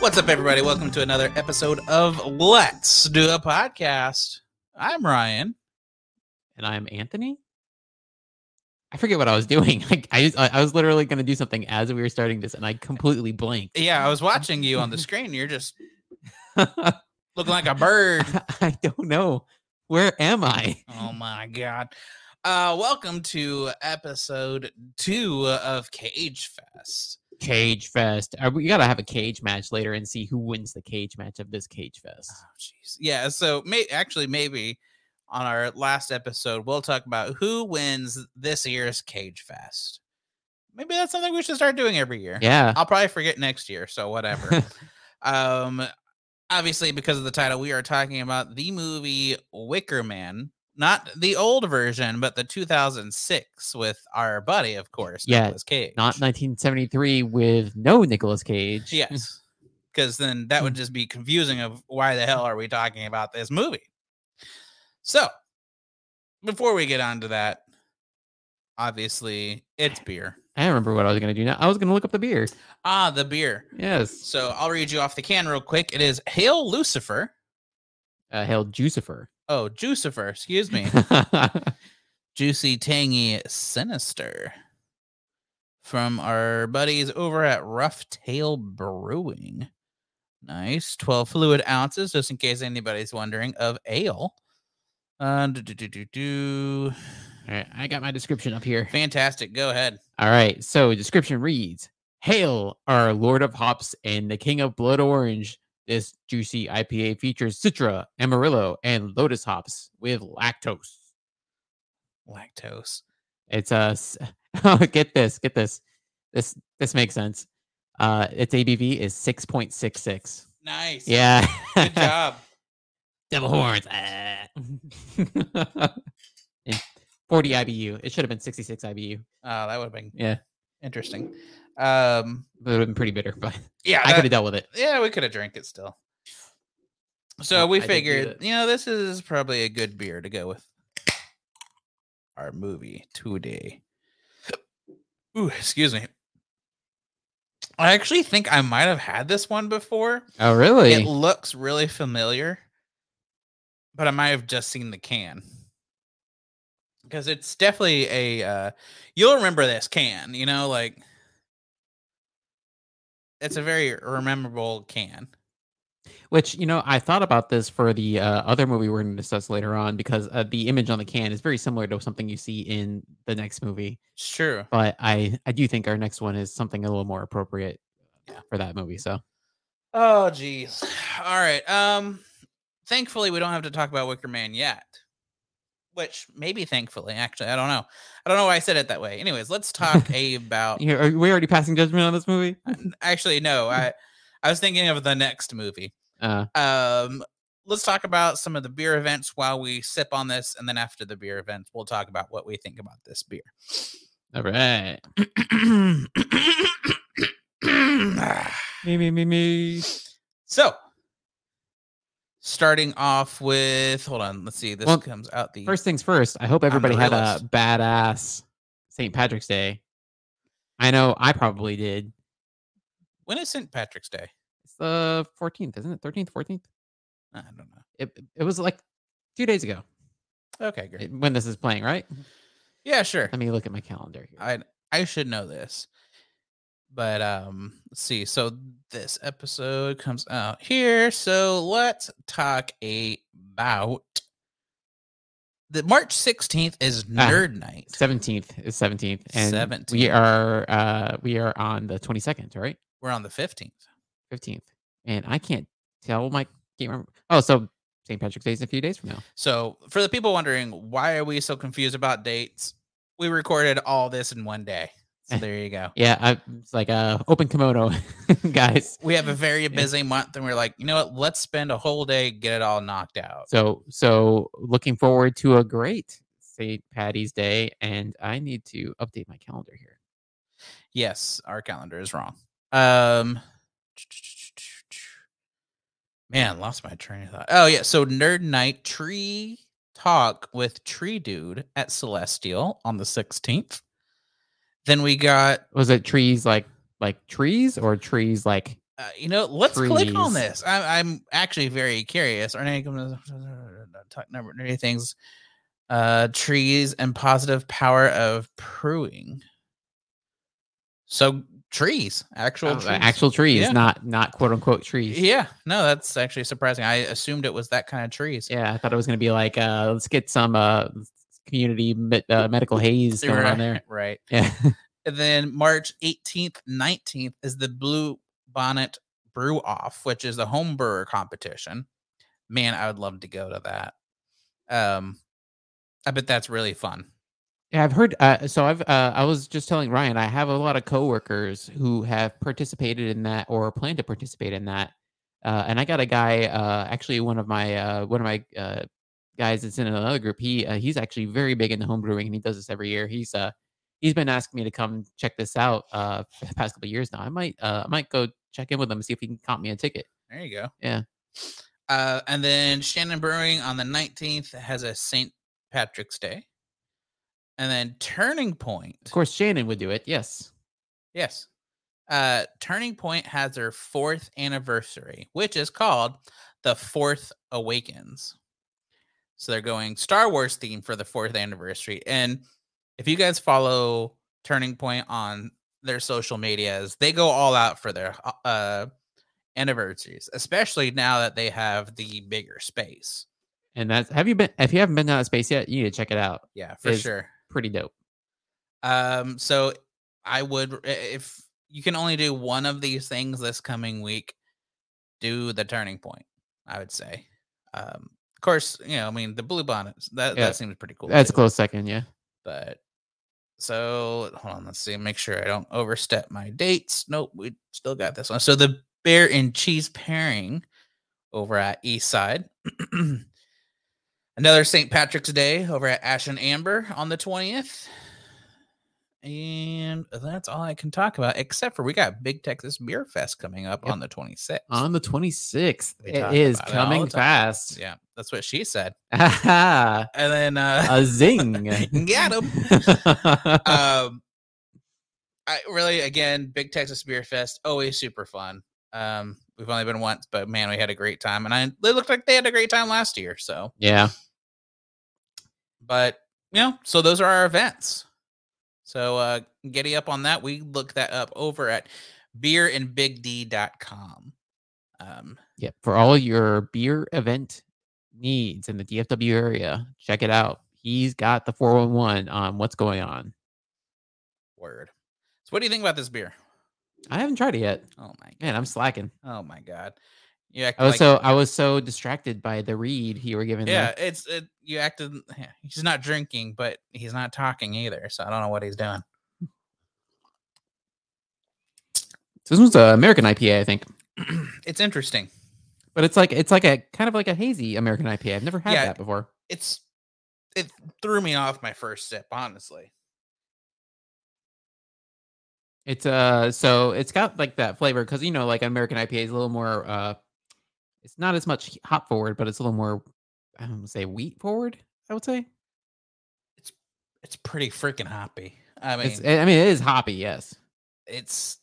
What's up, everybody? Welcome to another episode of Let's Do a Podcast. I'm Ryan. and I'm Anthony. I forget what I was doing. Like I, I I was literally going to do something as we were starting this, and I completely blanked. Yeah, I was watching you on the screen. You're just looking like a bird. I don't know where am I. Oh my god. Uh welcome to episode 2 of Cage Fest. Cage Fest. Uh, We got to have a cage match later and see who wins the cage match of this Cage Fest. Oh jeez. Yeah, so may actually maybe on our last episode we'll talk about who wins this year's Cage Fest. Maybe that's something we should start doing every year. Yeah. I'll probably forget next year, so whatever. um obviously because of the title we are talking about the movie Wicker Man, not the old version, but the 2006 with our buddy of course, Yeah, Nicolas Cage. Not 1973 with no Nicolas Cage. Yes. Because then that would mm. just be confusing of why the hell are we talking about this movie? So before we get on to that, obviously it's beer. I remember what I was going to do now. I was going to look up the beer. Ah, the beer. Yes. So I'll read you off the can real quick. It is Hail Lucifer. Uh, Hail Jucifer. Oh, Jucifer, excuse me. Juicy, tangy, sinister. From our buddies over at Rough Tail Brewing. Nice. 12 fluid ounces, just in case anybody's wondering, of ale. Uh, do, do, do, do, do. All right. I got my description up here. Fantastic. Go ahead. All right. So description reads Hail, our Lord of Hops and the King of Blood Orange. This juicy IPA features Citra, Amarillo, and Lotus hops with lactose. Lactose. It's a get this, get this. This this makes sense. Uh its ABV is 6.66. Nice. Yeah. Good job. Devil horns. ah. And 40 IBU. It should have been 66 IBU. Oh, that would have been Yeah. interesting. Um, It would have been pretty bitter, but yeah, I that- could have dealt with it. yeah, we could have drank it still. So we I did do figured, that. you know, this is probably a good beer to go with our movie today. Ooh, excuse me. I actually think I might have had this one before. Oh, really? It looks really familiar, but I might have just seen the can. Because it's definitely a uh you'll remember this can, you know, like it's a very rememberable can. Which you know, I thought about this for the uh, other movie we're going to discuss later on because uh, the image on the can is very similar to something you see in the next movie. It's true. But I I do think our next one is something a little more appropriate Yeah. for that movie. So Oh geez. All right. Um thankfully we don't have to talk about Wicker Man yet. Which maybe thankfully, actually, I don't know. I don't know why I said it that way. Anyways, let's talk about you are we already passing judgment on this movie? actually no, I I was thinking of the next movie. Uh, Um let's talk about some of the beer events while we sip on this, and then after the beer events, we'll talk about what we think about this beer. all right. Me me me me. so starting off with hold on, let's see. This Well, comes out the First things first. I hope everybody had a badass St. Patrick's Day. I know I probably did. when is St. Patrick's Day? It's the 14th, isn't it? 13th, 14th? I don't know. It, it was like two days ago Okay, great. when this is playing, right? Mm-hmm. Yeah, sure. Let me look at my calendar here. I I should know this. But um let's see. So this episode comes out here. So let's talk about the March 16th is Ah, Nerd Night. 17th is 17th. And 17th. we are uh we are on the 22nd, right? We're on the 15th. 15th. And I can't tell my can't remember. Oh, so St. Patrick's Day is a few days from now. So for the people wondering why are we so confused about dates, we recorded all this in one day. So there you go. Yeah, I, it's like uh open kimono, guys. We have a very busy month and we're like, you know what? Let's spend a whole day get it all knocked out. So so looking forward to a great St. Patty's Day, and I need to update my calendar here. Yes, our calendar is wrong. Um Man, lost my train of thought. Oh yeah, so Nerd Night Tree Talk with Tree Dude at Celestial on the 16th. Then we got Was it trees like like trees or trees like uh, you know, let's click on this. I, I'm actually very curious. Are any talk number nerdy things? Uh, trees and positive power of pruing. So trees, actual uh, trees. actual trees, Yeah. not not quote unquote trees? Yeah, no, that's actually surprising. I assumed it was that kind of trees. Yeah, I thought it was gonna be like uh let's get some uh community uh, medical haze going on there. Right. Yeah. And then March 18th, 19th is the Blue Bonnet Brew Off, which is the home brewer competition. Man, I would love to go to that. Um, I bet that's really fun. Yeah, I've heard. Uh, so I've. Uh, I was just telling Ryan. I have a lot of coworkers who have participated in that or plan to participate in that. Uh, and I got a guy. Uh, actually, one of my uh, one of my uh, guys that's in another group. He uh, he's actually very big into home brewing, and he does this every year. He's uh he's been asking me to come check this out uh for the past couple of years now. I might uh I might go check in with him and see if he can comp me a ticket. There you go. Yeah. Uh, and then Shannon Brewing on the 19th has a St. Patrick's Day. And then Turning Point. Of course, Shannon would do it. Yes. Yes. Uh, Turning Point has their fourth anniversary, which is called the Fourth Awakens. So they're going Star Wars theme for the fourth anniversary. And if you guys follow Turning Point on their social medias, they go all out for their uh anniversaries, especially now that they have the bigger space. And that's have you been if you haven't been down that space yet, you need to check it out. Yeah, for Is- sure. Pretty dope. Um, so I would if you can only do one of these things this coming week, do the turning point. I would say. Um, course, you know, I mean, the blue bonnets that Yeah, that seems pretty cool. That's a close second, yeah. But so hold on, let's see, make sure I don't overstep my dates. Nope, we still got this one. So the bear and cheese pairing over at East Side. Another St. Patrick's Day over at Ash and Amber on the 20th. And that's all I can talk about, except for we got Big Texas Beer Fest coming up Yep. on the 26th. On the 26th. We It is about it all coming fast. yeah, that's what she said. And then uh zing. got him. um I really again, Big Texas Beer Fest, always super fun. Um, we've only been once, but man, we had a great time. And I they looked like they had a great time last year. So yeah. but you know, so those are our events. So uh giddy up on that. We look that up over at beerandbigd.com. Um Yeah. For all your beer event needs in the DFW area, check it out. He's got the 411 on what's going on. word. So what do you think about this beer? I haven't tried it yet. Oh my Man, I'm slacking. oh my god. You act I was like so I was so distracted by the read you were giving. yeah, there. it's it, you acted. yeah, He's not drinking, but he's not talking either. So I don't know what he's doing. This one's an American IPA, I think. it's interesting. But it's like it's like a kind of like a hazy American IPA. I've never had Yeah. that before. It's it threw me off my first sip, honestly. It's uh so it's got like that flavor because you know like an American IPA is a little more uh it's not as much hop forward, but it's a little more I don't say wheat forward, I would say. It's it's pretty freaking hoppy. I mean, It's I mean it is hoppy, yes. it's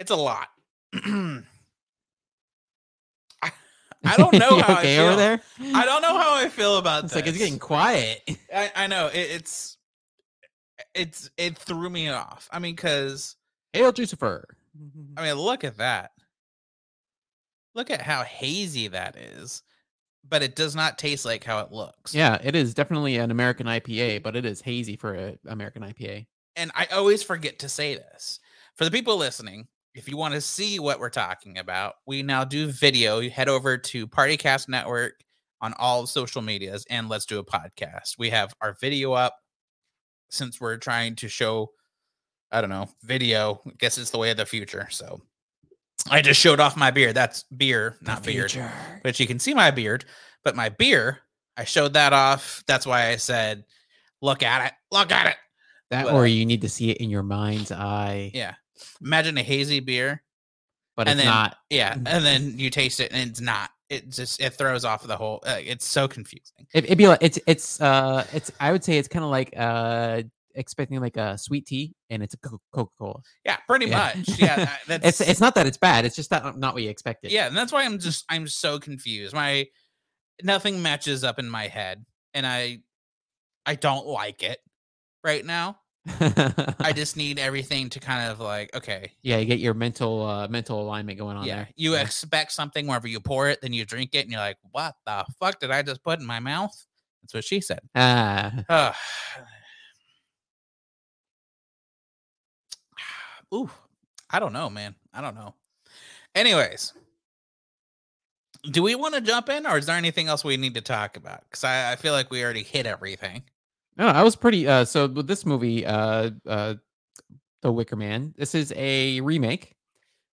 it's a lot. I, don't know how I feel. over there. I don't know how I feel about It's this. like it's getting quiet. I, I know it, it's it's it threw me off. I mean, because Hail Jucifer. I mean, look at that. Look at how hazy that is, but it does not taste like how it looks. Yeah, it is definitely an American IPA, but it is hazy for an American IPA. and I always forget to say this for the people listening. If you want to see what we're talking about, we now do video. You head over to Partycast Network on all social medias and let's do a podcast. We have our video up since we're trying to show, I don't know, video. I guess it's the way of the future. So I just showed off my beard. That's beer, not beard. But you can see my beard. But my beer, I showed that off. That's why I said, look at it. Look at it. That But, or you need to see it in your mind's eye. Yeah. Imagine a hazy beer but And it's then- not. Yeah, and then you taste it and it's not. It just it throws off the whole. Uh, it's so confusing. It, it'd be like it's it's uh it's I would say it's kind of like uh expecting like a sweet tea and it's a Coca Cola. Yeah, pretty Yeah. much. Yeah, that's It's it's not that it's bad. It's just that not what you expected. yeah, and that's why I'm just I'm so confused. My nothing matches up in my head, and I I don't like it right now. I just need everything to kind of like okay, yeah, you get your mental uh mental alignment going on yeah. there. You Yeah. expect something whenever you pour it, then you drink it, and you're like, what the fuck did I just put in my mouth? That's what she said. Ah, Ugh. Ooh, I don't know, man. I don't know. Anyways, do we want to jump in, or is there anything else we need to talk about? Because I, I feel like we already hit everything. No, I was pretty. Uh, so with this movie, uh, uh, The Wicker Man, this is a remake.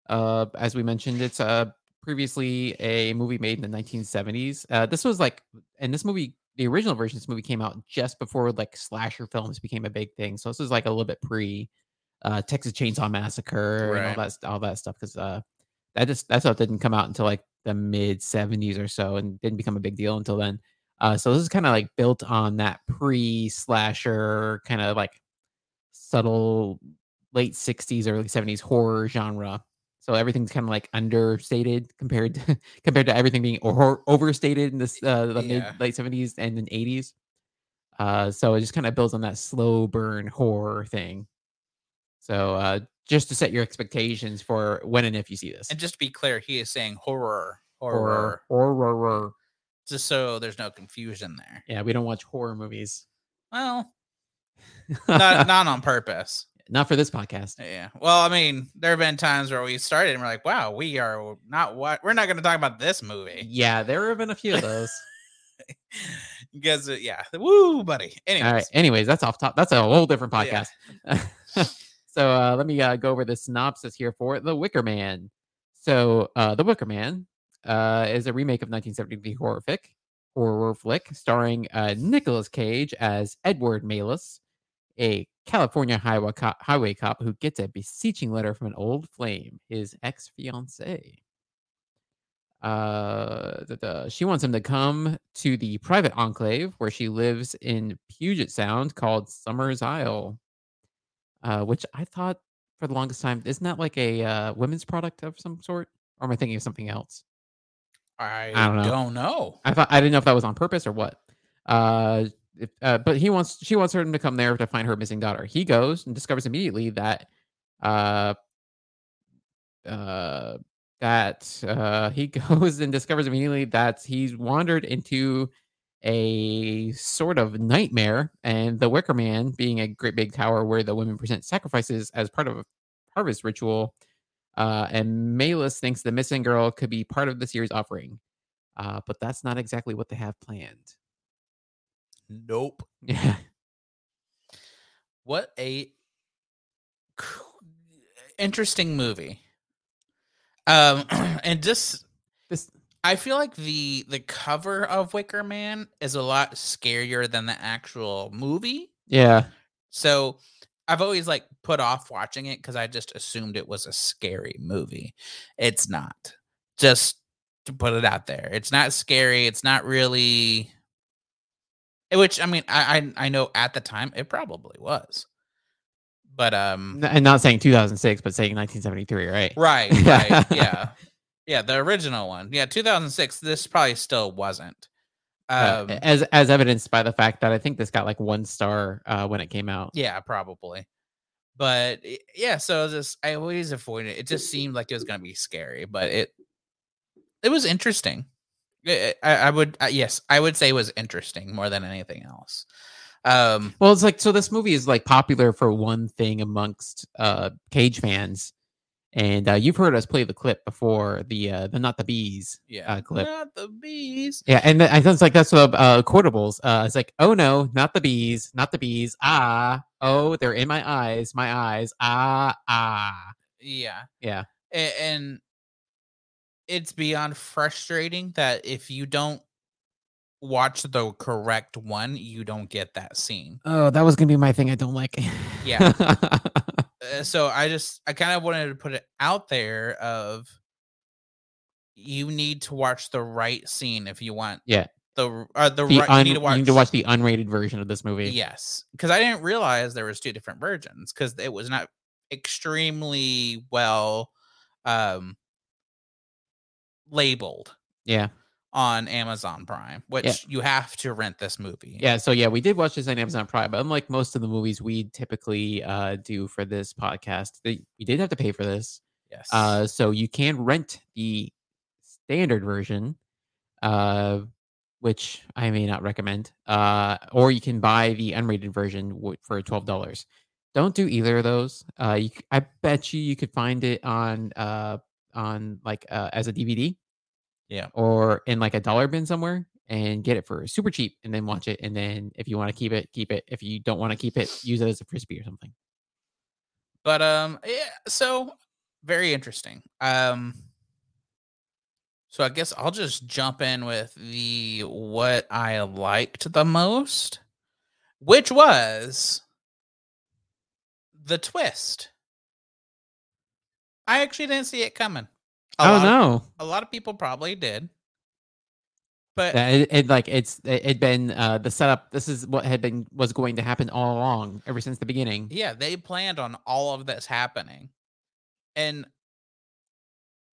Uh, as we mentioned, it's uh previously a movie made in the 1970s. Uh, this was like, and this movie, the original version of this movie came out just before like slasher films became a big thing. So this is like a little bit pre uh, Texas Chainsaw Massacre and all Right. that all that stuff because uh, that just that stuff didn't come out until like the mid 70s or so and didn't become a big deal until then. Uh, so this is kind of like built on that pre slasher kind of like subtle late 60s early 70s horror genre. So everything's kind of like understated compared to compared to everything being or overstated in this uh, the Yeah. mid late 70s and then 80s uh so it just kind of builds on that slow burn horror thing. So uh just to set your expectations for when and if you see this. And just to be clear, he is saying horror, horror, horror. horror just so there's no confusion there. yeah we don't watch horror movies Well, not not on purpose. not for this podcast Yeah. Well, I mean, there have been times where we started and we're like, "Wow, we are not what we're not going to talk about this movie." yeah there have been a few of those Because uh, yeah, woo, buddy. Anyways, All right. Anyways, that's off top. That's a whole different Yeah. podcast. so uh, let me uh, go over the synopsis here for The Wicker Man. So uh, The Wicker Man uh, is a remake of 1973 horror flick, horror flick starring uh, Cage as Edward Malus, a California highway cop, highway cop who gets a beseeching letter from an old flame, his ex fiancee. Uh, she wants him to come to the private enclave where she lives in Puget Sound called Summers Isle. Uh, which I thought for the longest time isn't that like a uh, women's product of some sort, or am I thinking of something else? I, I don't know. don't know. I thought I didn't know if that was on purpose or what. Uh, if, uh, but he wants she wants him to come there to find her missing daughter. He goes and discovers immediately that uh uh that uh he goes and discovers immediately that he's wandered into a sort of nightmare and the wicker man being a great big tower where the women present sacrifices as part of a harvest ritual uh and malus thinks the missing girl could be part of this year's offering uh, but that's not exactly what they have planned. Nope. Yeah, What a interesting movie. Um, and just this I feel like the the cover of Wicker Man is a lot scarier than the actual movie. yeah So I've always like put off watching it because I just assumed it was a scary movie. It's not. Just to put it out there, it's not scary. It's not really. eh, Which I mean, I I, I know at the time it probably was, but um, and not saying 2006, but saying 1973, right? right, right, yeah, yeah, the original one, yeah, 2006. This probably still wasn't. Uh, Um, as as evidenced by the fact that I think this got like one star uh, when it came out. Yeah, probably. But yeah, so this I always avoided it. It just seemed like it was gonna be scary, but it it was interesting. I, I I would uh, yes, I would say it was interesting more than anything else. Um, Well, it's like so this movie is like popular for one thing amongst uh Cage fans, and uh, you've heard us play the clip before the uh, the not the bees. yeah, uh, clip. not the bees. Yeah, and th- I it's like that's what uh, quotables. Uh, it's like, oh no, not the bees, not the bees. Ah, oh, they're in my eyes, my eyes. Ah, ah. Yeah, Yeah. A- and it's beyond frustrating that if you don't watch the correct one, you don't get that scene. Oh, that was gonna be my thing. I don't like. Yeah. so I just I kind of wanted to put it out there of you need to watch the right scene if you want Yeah. the uh, the, The right un- you need to watch, you need to watch the unrated version of this movie. yes because I didn't realize there was two different versions because it was not extremely well um labeled Yeah. On Amazon Prime which you have to rent this movie Yeah, so yeah, we did watch this on Amazon Prime, but unlike most of the movies we typically uh, do for this podcast, we did have to pay for this. yes Uh, so you can rent the standard version, uh, which I may not recommend, uh, or you can buy the unrated version for twelve dollars. Don't do either of those. Uh, you, I bet you you could find it on uh, on like uh, as a DVD, Yeah. or in like a dollar bin somewhere, and get it for super cheap, and then watch it. And then if you want to keep it, keep it. If you don't want to keep it, use it as a frisbee or something. But um yeah, so very interesting. Um so I guess I'll just jump in with the what I liked the most, which was the twist. I actually didn't see it coming. A oh lot of- no! a lot of people probably did. But Yeah, it, it like it's it had been uh the setup this is what had been was going to happen all along ever since the beginning yeah, they planned on all of this happening. And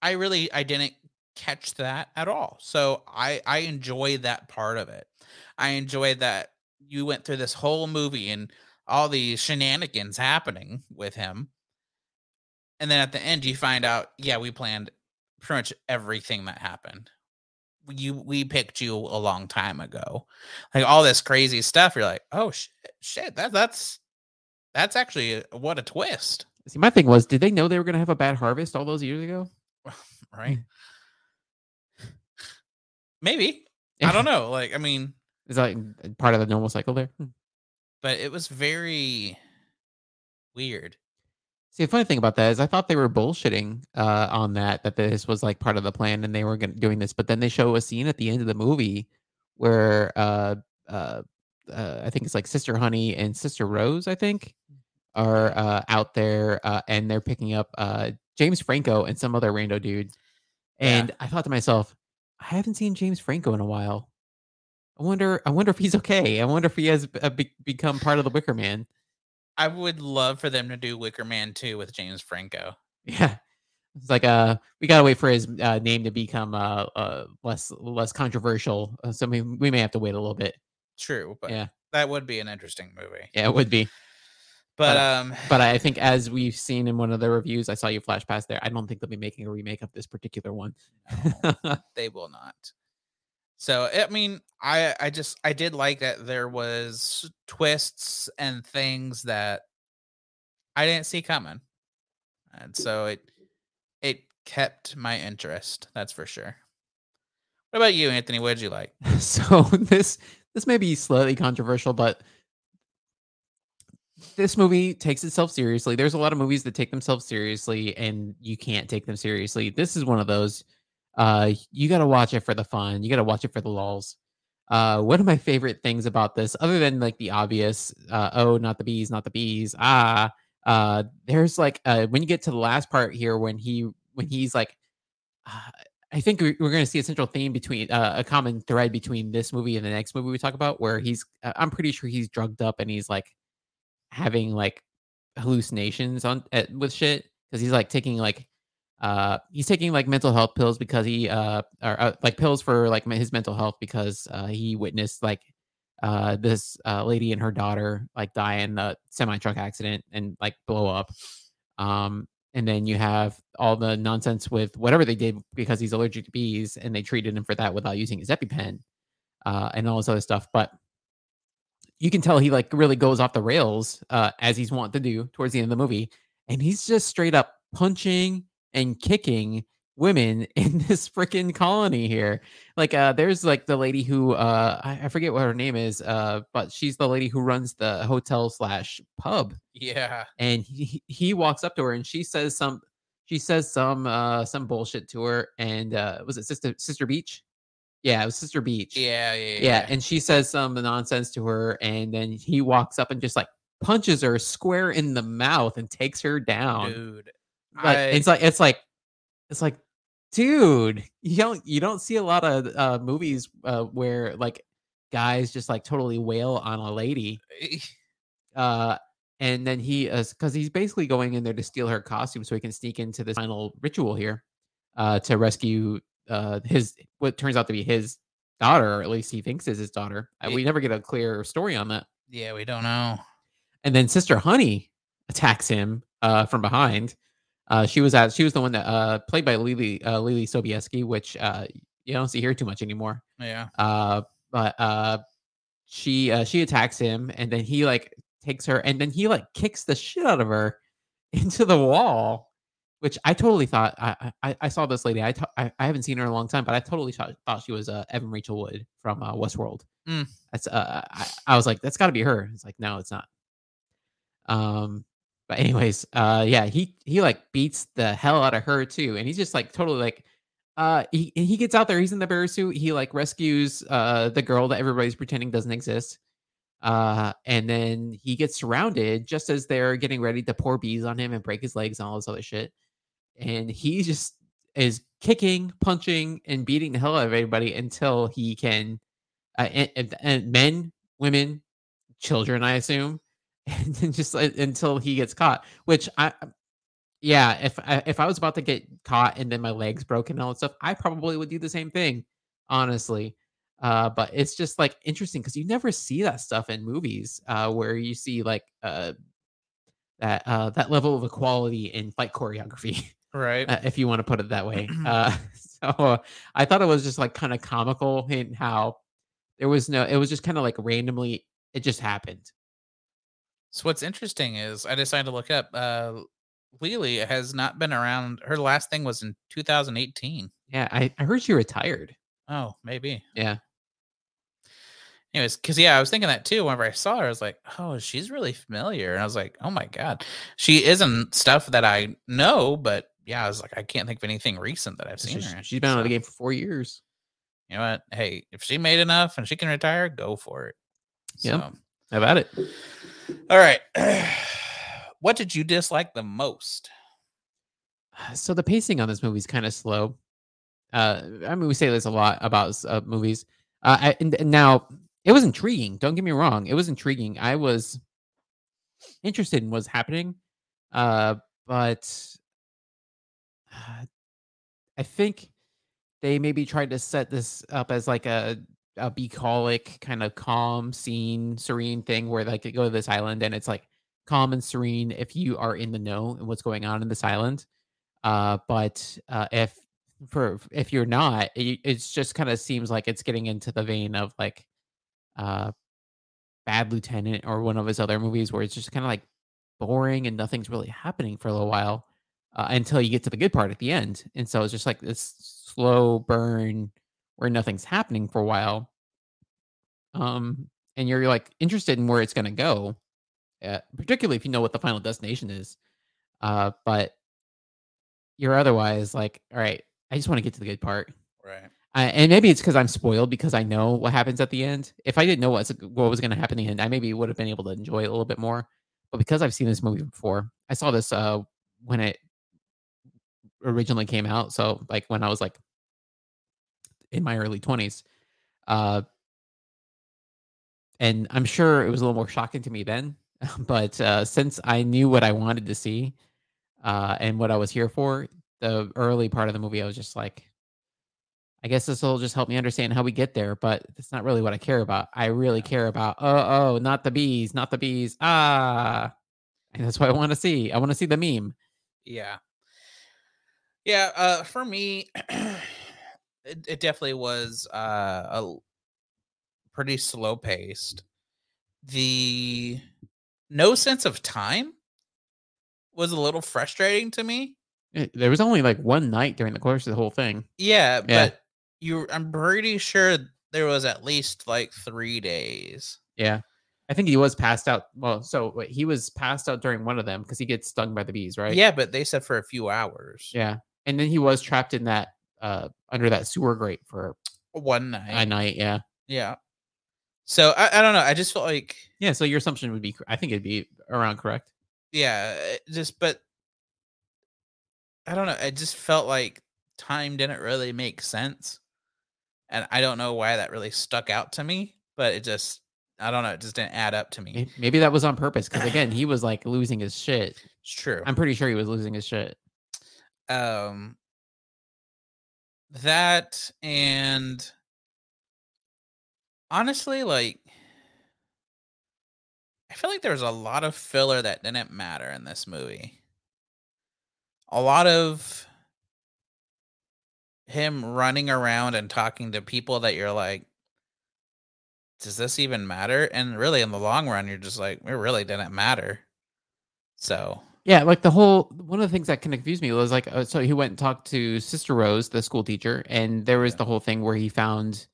I really I didn't catch that at all. So I I enjoy that part of it. I enjoy that you went through this whole movie and all these shenanigans happening with him. And then at the end you find out, yeah, we planned pretty much everything that happened. You we picked you a long time ago. Like all this crazy stuff, you're like, oh shit, shit, that that's that's actually a- what a twist, see my thing was did they know they were going to have a bad harvest all those years ago right? Maybe. I don't know. Like, I mean, is that like part of the normal cycle there Hmm. but it was very weird. See the funny thing about that is i thought they were bullshitting uh on that that this was like part of the plan and they were gonna, doing this but then they show a scene at the end of the movie where uh uh, uh i think it's like sister honey and sister rose i think are uh out there uh and they're picking up uh james franco and some other rando dude Yeah. and i thought to myself i haven't seen james franco in a while. I wonder i wonder if he's okay. I wonder if he has uh, be- become part of the wicker man I would love for them to do Wicker Man 2 with James Franco. Yeah. It's like uh we gotta wait for his uh, name to become uh, uh less less controversial. Uh, so we we may have to wait a little bit. True, but Yeah. that would be an interesting movie. Yeah, it would be. But Uh, um But I think as we've seen in one of the reviews, I saw you flash past there. I don't think they'll be making a remake of this particular one. no, they will not. So I mean, I I just I did like that there was twists and things that I didn't see coming. And so it it kept my interest, that's for sure. What about you, Anthony? What did you like? so this this may be slightly controversial, but this movie takes itself seriously. There's a lot of movies that take themselves seriously, and you can't take them seriously. This is one of those. Uh, you got to watch it for the fun. You got to watch it for the lulls. Uh, one of my favorite things about this, other than like the obvious, uh, oh, not the bees, not the bees, ah, uh, there's like uh, when you get to the last part here, when he when he's like, uh, I think we- we're going to see a central theme between uh, a common thread between this movie and the next movie we talk about, where he's, uh, I'm pretty sure he's drugged up and he's like having like hallucinations on at, with shit because he's like taking like uh he's taking like mental health pills because he uh or uh, like pills for like his mental health because uh he witnessed like uh this uh lady and her daughter like die in a semi truck accident and like blow up. Um and then you have all the nonsense with whatever they did because he's allergic to bees and they treated him for that without using his epipen uh and all this other stuff but you can tell he like really goes off the rails uh as he's wont to do towards the end of the movie and he's just straight up punching and kicking women in this freaking colony here like uh there's like the lady who uh I, I forget what her name is uh but she's the lady who runs the hotel slash pub Yeah. and he he walks up to her and she says some she says some uh some bullshit to her and uh was it sister sister Beech yeah it was sister Beech Yeah, yeah, yeah. yeah, and she says some nonsense to her, and then he walks up and just like punches her square in the mouth and takes her down. dude. Like, I- it's like it's like it's like dude you don't you don't see a lot of uh movies uh where like guys just like totally wail on a lady uh and then he is because he's basically going in there to steal her costume so he can sneak into this final ritual here uh to rescue uh his what turns out to be his daughter or at least he thinks is his daughter Uh, we never get a clear story on that yeah, we don't know. and then Sister Honey attacks him uh, from behind. Uh, she was at she was the one that uh, played by Leelee uh, Leelee Sobieski, which uh, you don't see here too much anymore. Yeah. Uh, but uh, she uh, she attacks him, and then he like takes her, and then he like kicks the shit out of her into the wall. Which I totally thought I I, I saw this lady. I, to- I I haven't seen her in a long time, but I totally thought, thought she was uh, Evan Rachel Wood from uh, Westworld. Mm. That's uh I, I was like that's got to be her. It's like no, it's not. Um, but anyways, uh, yeah, he he like beats the hell out of her too, and he's just like totally like, uh, he he gets out there. He's in the bear suit. He like rescues uh the girl that everybody's pretending doesn't exist. Uh, and then he gets surrounded just as they're getting ready to pour bees on him and break his legs and all this other shit. And he just is kicking, punching, and beating the hell out of everybody until he can, uh, and, and, men, women, children, I assume, and just uh, until he gets caught. Which I, yeah, if I, if I was about to get caught and then my legs broken and all that stuff, I probably would do the same thing, honestly. Uh, but it's just like interesting because you never see that stuff in movies uh, where you see like uh, that uh, that level of equality in fight choreography, Right. uh, if you want to put it that way. Uh, so uh, I thought it was just like kind of comical in how there was no, it was just kind of like randomly, it just happened. So what's interesting is I decided to look up. Uh, Leelee has not been around. Her last thing was in 2018. Yeah, I, I heard she retired. Oh, maybe. Yeah. Anyways, because yeah, I was thinking that too. Whenever I saw her, I was like, "Oh, she's really familiar," and I was like, "Oh my god, she isn't stuff that I know." But yeah, I was like, I can't think of anything recent that I've seen She's, her. she's been out of the game for four years. You know what? Hey, if she made enough and she can retire, go for it. Yep. So, How about it? All right. what did you dislike the most? so the pacing on this movie is kind of slow. Uh, I mean, we say this a lot about uh, movies. Uh, I, and, and now it was intriguing. Don't get me wrong; it was intriguing. I was interested in what's happening, uh, but uh, I think they maybe tried to set this up as like a a bucolic kind of calm, scene, serene thing where like they go to this island and it's like calm and serene if you are in the know and what's going on in this island. Uh but uh if for if you're not it, it's just kind of seems like it's getting into the vein of like uh bad lieutenant or one of his other movies where it's just kind of like boring and nothing's really happening for a little while uh, until you get to the good part at the end. And so it's just like this slow burn where nothing's happening for a while um and you're like interested in where it's going to go uh, particularly if you know what the final destination is uh but you're otherwise like, all right, I just want to get to the good part. Right. Uh, and maybe it's because I'm spoiled because I know what happens at the end. If I didn't know what's, what was going to happen in the end, I maybe would have been able to enjoy it a little bit more. But because I've seen this movie before, I saw this uh, when it originally came out. So like when I was like in my early 20s. Uh, and I'm sure it was a little more shocking to me then. But uh, since I knew what I wanted to see uh, and what I was here for, the early part of the movie, I was just like, I guess this will just help me understand how we get there, but it's not really what I care about. I really care about, oh, oh, not the bees, not the bees. Ah. And that's what I want to see. I want to see the meme. Yeah. Yeah, uh for me it, it definitely was uh a pretty slow paced. The no sense of time was a little frustrating to me. Eh, There was only like one night during the course of the whole thing. Yeah, Yeah. but you I'm pretty sure there was at least like 3 days. Yeah. I think he was passed out. Well, so wait, he was passed out during one of them because he gets stung by the bees, right? Yeah, but they said for a few hours. Yeah. And then he was trapped in that, uh, under that sewer grate for One night. a night. Yeah. Yeah. So I, I don't know. I just felt like Yeah, so your assumption would be I think it'd be around correct. yeah, just but I don't know. It just felt like time didn't really make sense, and I don't know why that really stuck out to me. But it just I don't know. It just didn't add up to me. Maybe that was on purpose because again, he was like losing his shit. It's true. I'm pretty sure he was losing his shit. um that and honestly like i feel like there was a lot of filler that didn't matter in this movie. A lot of him running around and talking to people that you're like does this even matter? And really in the long run you're just like it really didn't matter. So Yeah, like the whole one of the things that kind of confused me was like, uh, so he went and talked to Sister Rose, the school teacher, and there was the whole thing where he found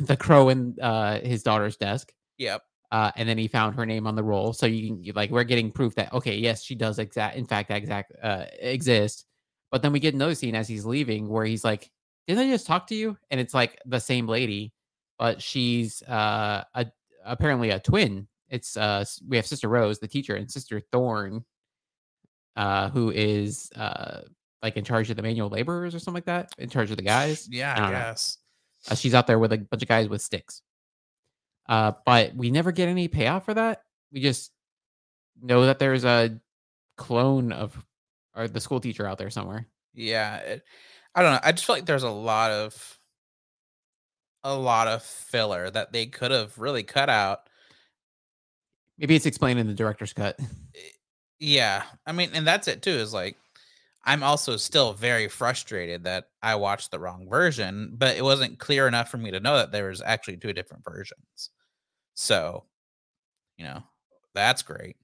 the crow in uh, his daughter's desk, yep uh, and then he found her name on the roll. So you you- like we're getting proof that okay, yes, she does exact, in fact, exact uh, exist. But then we get another scene as he's leaving where he's like, "Didn't I just talk to you?" And it's like the same lady, but she's uh, a, apparently a twin. It's uh, we have Sister Rose, the teacher, and Sister Thorn, uh, who is uh, like in charge of the manual laborers or something like that, in charge of the guys. yeah I i guess Uh, she's out there with a bunch of guys with sticks. Uh, but we never get any payoff for that. We just know that there's a clone of or the school teacher out there somewhere. Yeah, it, I don't know. I just feel like there's a lot of a lot of filler that they could have really cut out. Maybe it's explained in the director's cut. Yeah, I mean, and that's it too. Is like I'm also still very frustrated that I watched the wrong version, but it wasn't clear enough for me to know that there was actually two different versions. So, you know, that's great.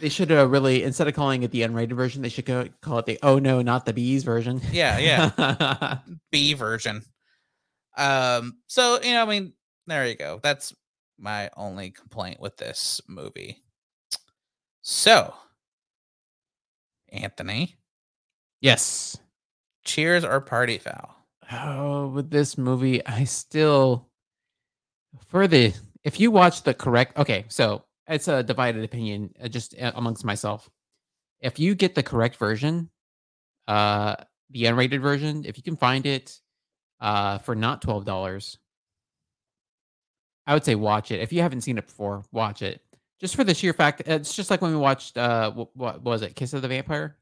They should uh, really instead of calling it the unrated version, they should go, call it the oh no, not the bees version. Yeah, yeah. yeah. B version. Um, so you know, I mean, there you go. That's my only complaint with this movie. So, Anthony, yes. cheers or party foul? Oh, with this movie, I still for the if you watch the correct okay, so it's a divided opinion uh, just uh, amongst myself. If you get the correct version, uh the unrated version, if you can find it uh for not twelve dollars, I would say watch it. If you haven't seen it before, watch it. Just for the sheer fact, it's just like when we watched uh what, what was it, Kiss of the Vampire?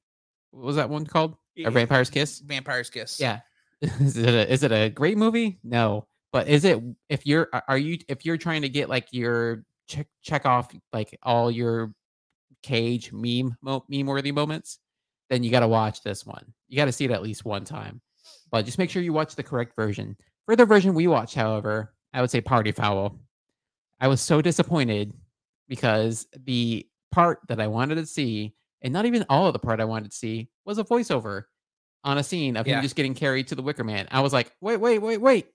What was that one called? A Vampire's Kiss? Vampire's Kiss. Yeah. is it a, is it a great movie? No. But is it if you're are- you if you're trying to get like your check check off like all your cage meme mo- meme worthy moments, then you got to watch this one. You got to see it at least one time. But just make sure you watch the correct version. For the version we watched, however, I would say Party Foul. I was so disappointed because the part that I wanted to see, and not even all of the part I wanted to see, was a voiceover on a scene of Yeah. him just getting carried to the Wicker Man. I was like, wait, wait, wait, wait.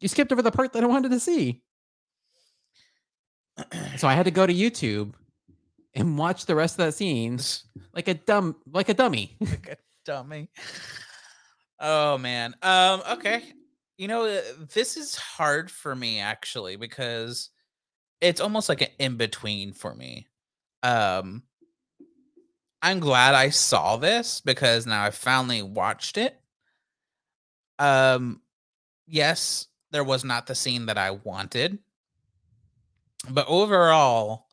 You skipped over the part that I wanted to see. So I had to go to YouTube and watch the rest of that scene like a dumb like a dummy. like a dummy. Oh man. Um okay. You know, uh, this is hard for me actually because it's almost like an in between for me. Um I'm glad I saw this because now I finally watched it. Um yes, there was not the scene that I wanted. But overall,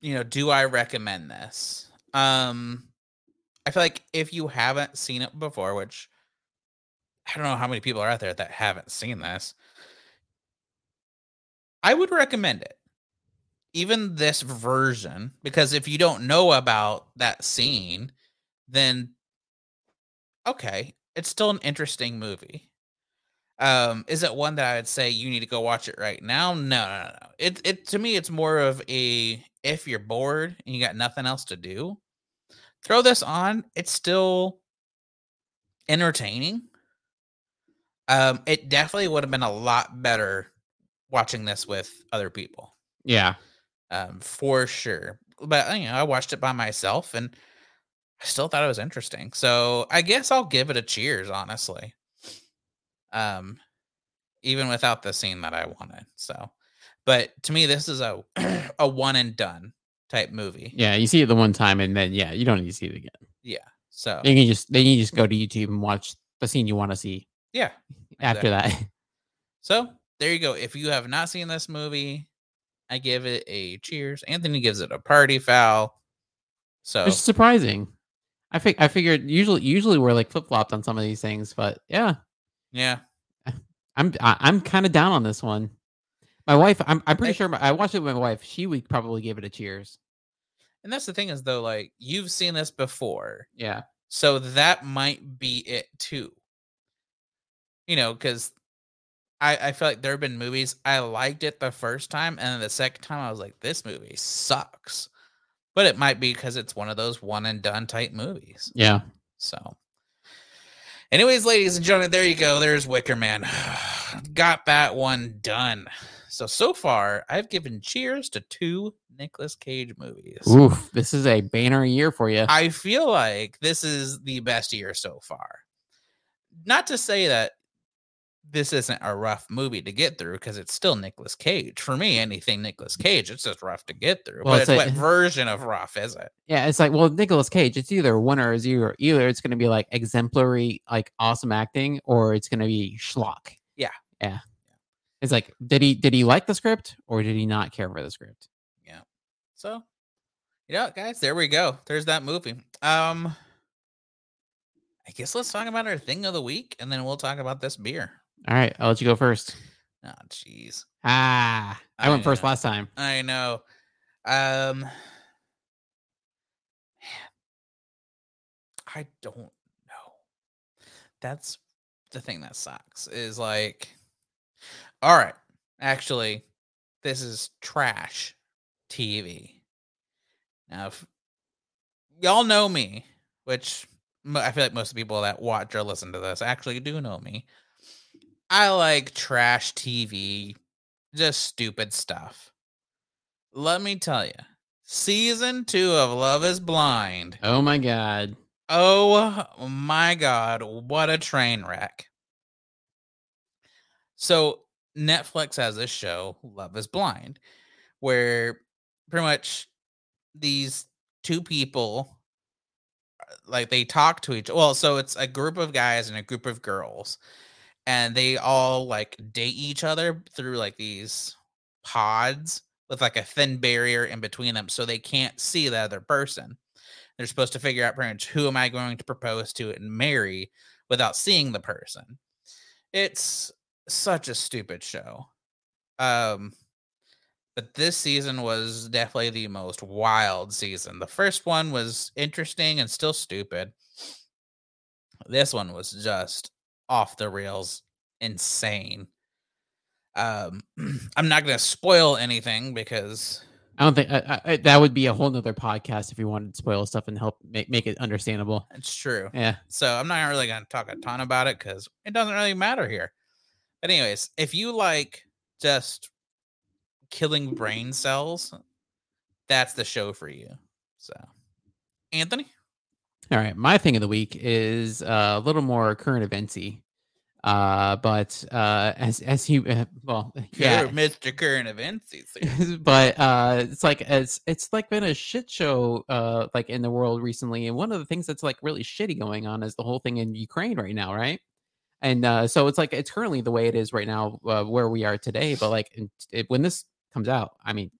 you know, do I recommend this? Um I feel like if you haven't seen it before, which I don't know how many people are out there that haven't seen this, I would recommend it. Even this version, because if you don't know about that scene, then okay, it's still an interesting movie. Um, is it one that I would say you need to go watch it right now? No, no, no. It it to me it's more of a if you're bored and you got nothing else to do, throw this on. It's still entertaining. Um, it definitely would have been a lot better watching this with other people. yeah. Um, for sure. But you know, I watched it by myself and I still thought it was interesting. So I guess I'll give it a cheers, honestly. Um, even without the scene that I wanted. So, but to me, this is a a one and done type movie. Yeah, you see it the one time, and then yeah, you don't need to see it again. Yeah. So Then you can just then you just go to YouTube and watch the scene you want to see yeah. after that. So there you go. If you have not seen this movie, I give it a cheers. Anthony gives it a party foul. So It's surprising. I think I figured usually usually we're like flip flopped on some of these things, but yeah, yeah, I'm I, I'm kind of down on this one. My wife, I'm I'm pretty I- sure my, I watched it with my wife. She would probably give it a cheers. and that's the thing is though, like you've seen this before, Yeah, so that might be it too. You know, because I I feel like there have been movies I liked it the first time, and then the second time I was like, this movie sucks. But it might be because it's one of those one and done type movies. yeah. So, anyways, ladies and gentlemen, there you go. There's Wicker Man. Got that one done. So, so far, I've given cheers to two Nicolas Cage movies. Oof, this is a banner year for you. I feel like this is the best year so far. Not to say that this isn't a rough movie to get through because it's still Nicolas Cage. For me, anything Nicolas Cage, it's just rough to get through. Well, but it's it's a- what version of rough is it? Yeah, it's like well, Nicolas Cage. It's either one or zero. Either it's going to be like exemplary, like awesome acting, or it's going to be schlock. Yeah. yeah. It's like, did he did he like the script or did he not care for the script? Yeah. So, you know, guys, there we go. There's that movie. Um, I guess let's talk about our thing of the week, and then we'll talk about this beer. All right, I'll let you go first. Oh, jeez, Ah, I I went first last time. I know. Um, I don't know. That's the thing that sucks. Is like, all right, actually, this is trash TV. Now, if y'all know me, which I feel like most people that watch or listen to this actually do know me. I like trash TV, just stupid stuff. Let me tell you, season two of Love is Blind. Oh my god. Oh my god, what a train wreck. So Netflix has this show, Love is Blind, where pretty much these two people like they talk to each well, so it's a group of guys and a group of girls, and they all like date each other through like these pods with like a thin barrier in between them so they can't see the other person. They're supposed to figure out pretty much who am I going to propose to and marry without seeing the person. It's such a stupid show. Um but this season was definitely the most wild season. The first one was interesting and still stupid. This one was just off the rails, insane. Um I'm not going to spoil anything because I don't think I, I, that would be a whole nother podcast if you wanted to spoil stuff and help make, make it understandable. it's true. Yeah. So I'm not really going to talk a ton about it because it doesn't really matter here. But anyways, if you like just killing brain cells, that's the show for you. So, Anthony, All right. My thing of the week is uh, a little more current eventsy. Uh, but uh, as as you uh, well, yeah, Mr. Current Events. but uh it's like it's it's like been a shit show uh like in the world recently and one of the things that's like really shitty going on is the whole thing in ukraine right now right and uh so it's like it's currently the way it is right now uh, where we are today but like it, when this comes out i mean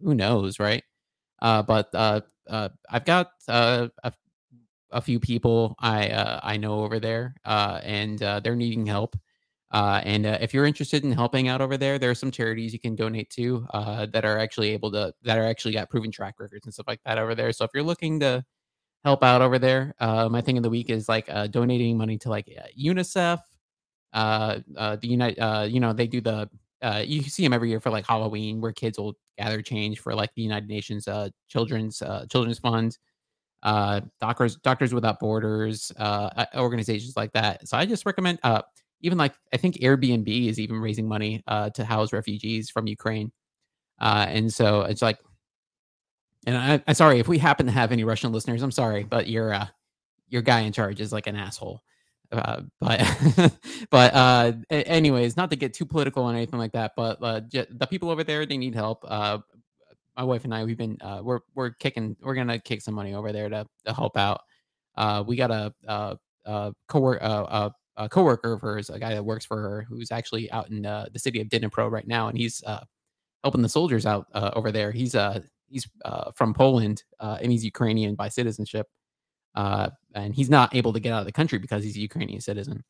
who knows right uh but uh uh i've got uh a, a few people i uh i know over there uh and uh they're needing help uh, and uh, if you're interested in helping out over there, there are some charities you can donate to uh, that are actually able to that are actually got proven track records and stuff like that over there. So if you're looking to help out over there, my thing of the week is like donating money to like UNICEF. The United, you know, they do the you see them every year for like Halloween, where kids will gather change for like the United Nations Children's Children's Fund uh doctors doctors without borders uh uh, organizations like that so i just recommend uh even like i think airbnb is even raising money uh to house refugees from ukraine uh and so it's like and I, i'm sorry if we happen to have any russian listeners i'm sorry but your uh your guy in charge is like an asshole uh, but but uh, anyways, not to get too political or anything like that, but uh, j- the people over there they need help. Uh, my wife and I we've been uh, we're we're kicking we're gonna kick some money over there to, to help out. Uh, we got a uh uh co uh, uh, a coworker of hers, a guy that works for her, who's actually out in uh, the city of Dnipro right now, and he's uh, helping the soldiers out uh, over there. He's uh he's uh, from Poland uh, and he's Ukrainian by citizenship, uh, and he's not able to get out of the country because he's a Ukrainian citizen.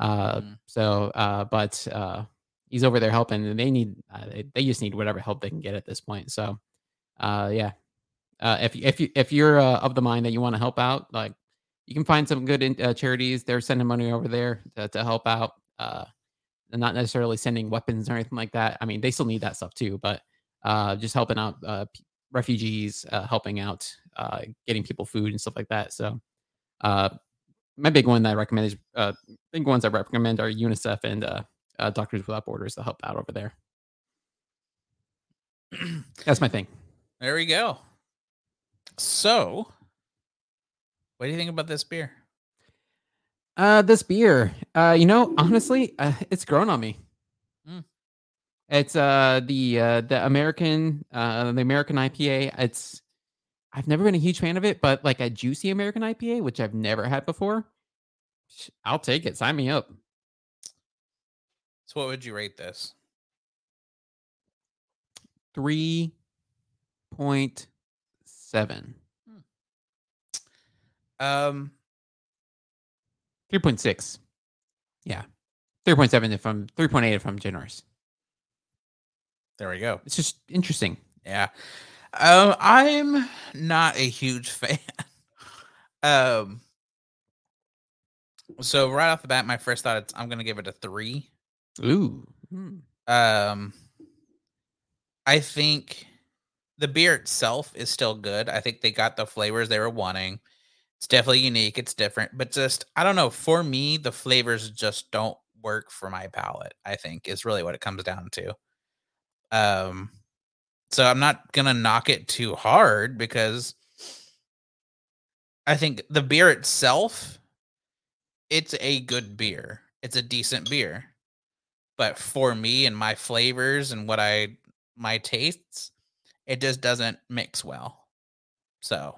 Mm. So, uh, but uh, he's over there helping, and they need uh, they, just need whatever help they can get at this point. So, uh, yeah, uh, if if you if you're uh, of the mind that you want to help out, like you can find some good in, uh, charities. They're sending money over there to, to help out. Uh, not necessarily sending weapons or anything like that. I mean, they still need that stuff too, but uh, just helping out uh, refugees, uh, helping out, uh, getting people food and stuff like that. So, uh, my big one that I recommend is uh, big ones I recommend are UNICEF and uh, uh, Doctors Without Borders to help out over there. That's my thing. There we go. So, what do you think about this beer? Uh, this beer, uh, you know, honestly, uh, it's grown on me. Mm. It's uh the uh the American uh the American IPA. It's I've never been a huge fan of it, but like a juicy American IPA, which I've never had before, I'll take it. Sign me up. So, what would you rate this? Three point seven. Um, Three point six. Yeah. Three point seven if I'm three point eight if I'm generous. there we go. It's just interesting. Yeah. Um, I'm not a huge fan. um, so right off the bat, my first thought is I'm gonna give it a three. Ooh. Hmm. Um, I think the beer itself is still good. I think they got the flavors they were wanting. It's definitely unique. It's different, but just I don't know. For me, the flavors just don't work for my palate. I think is really what it comes down to. Um, so I'm not gonna knock it too hard because I think the beer itself, it's a good beer. It's a decent beer but for me and my flavors and what I my tastes, it just doesn't mix well. So,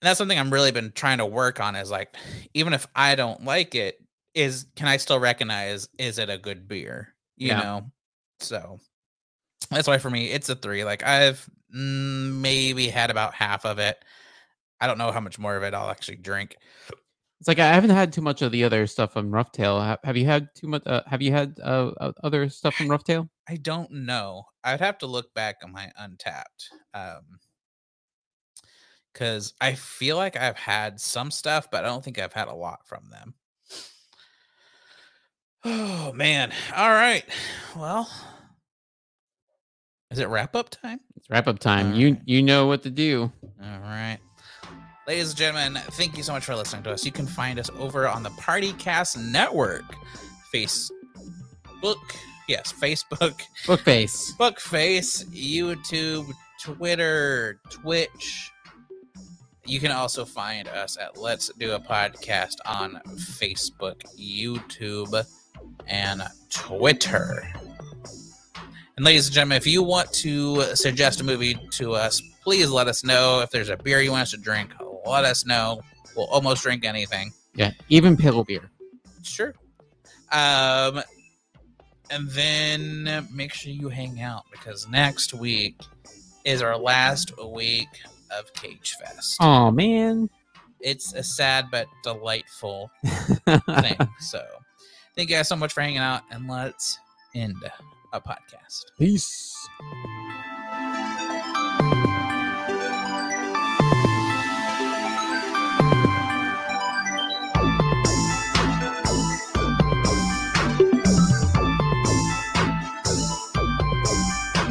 and that's something I'm really been trying to work on is like, even if I don't like it, is can I still recognize is it a good beer? You Yeah. know, so that's why for me it's a three. Like I've mm, maybe had about half of it. I don't know how much more of it I'll actually drink. It's like I haven't had too much of the other stuff from Roughtail. Have you had too much? Uh, have you had uh, other stuff from Roughtail? I don't know. I'd have to look back on my Untappd. Um because I feel like I've had some stuff, but I don't think I've had a lot from them. Oh man. All right. Well, is it wrap up time? It's wrap up time. You Alright. you know what to do. All right. Ladies and gentlemen, thank you so much for listening to us. You can find us over on the Partycast Network. Facebook. Yes, Facebook. Bookface. Bookface, YouTube, Twitter, Twitch. You can also find us at Let's Do a Podcast on Facebook, YouTube, and Twitter. And ladies and gentlemen, if you want to suggest a movie to us, please let us know. If there's a beer you want us to drink, let us know. We'll almost drink anything. Yeah, even pale beer. Sure. Um, and then make sure you hang out because next week is our last week of Cage Fest. Oh man. It's a sad but delightful thing. so, thank you guys so much for hanging out, and let's end a podcast. Peace.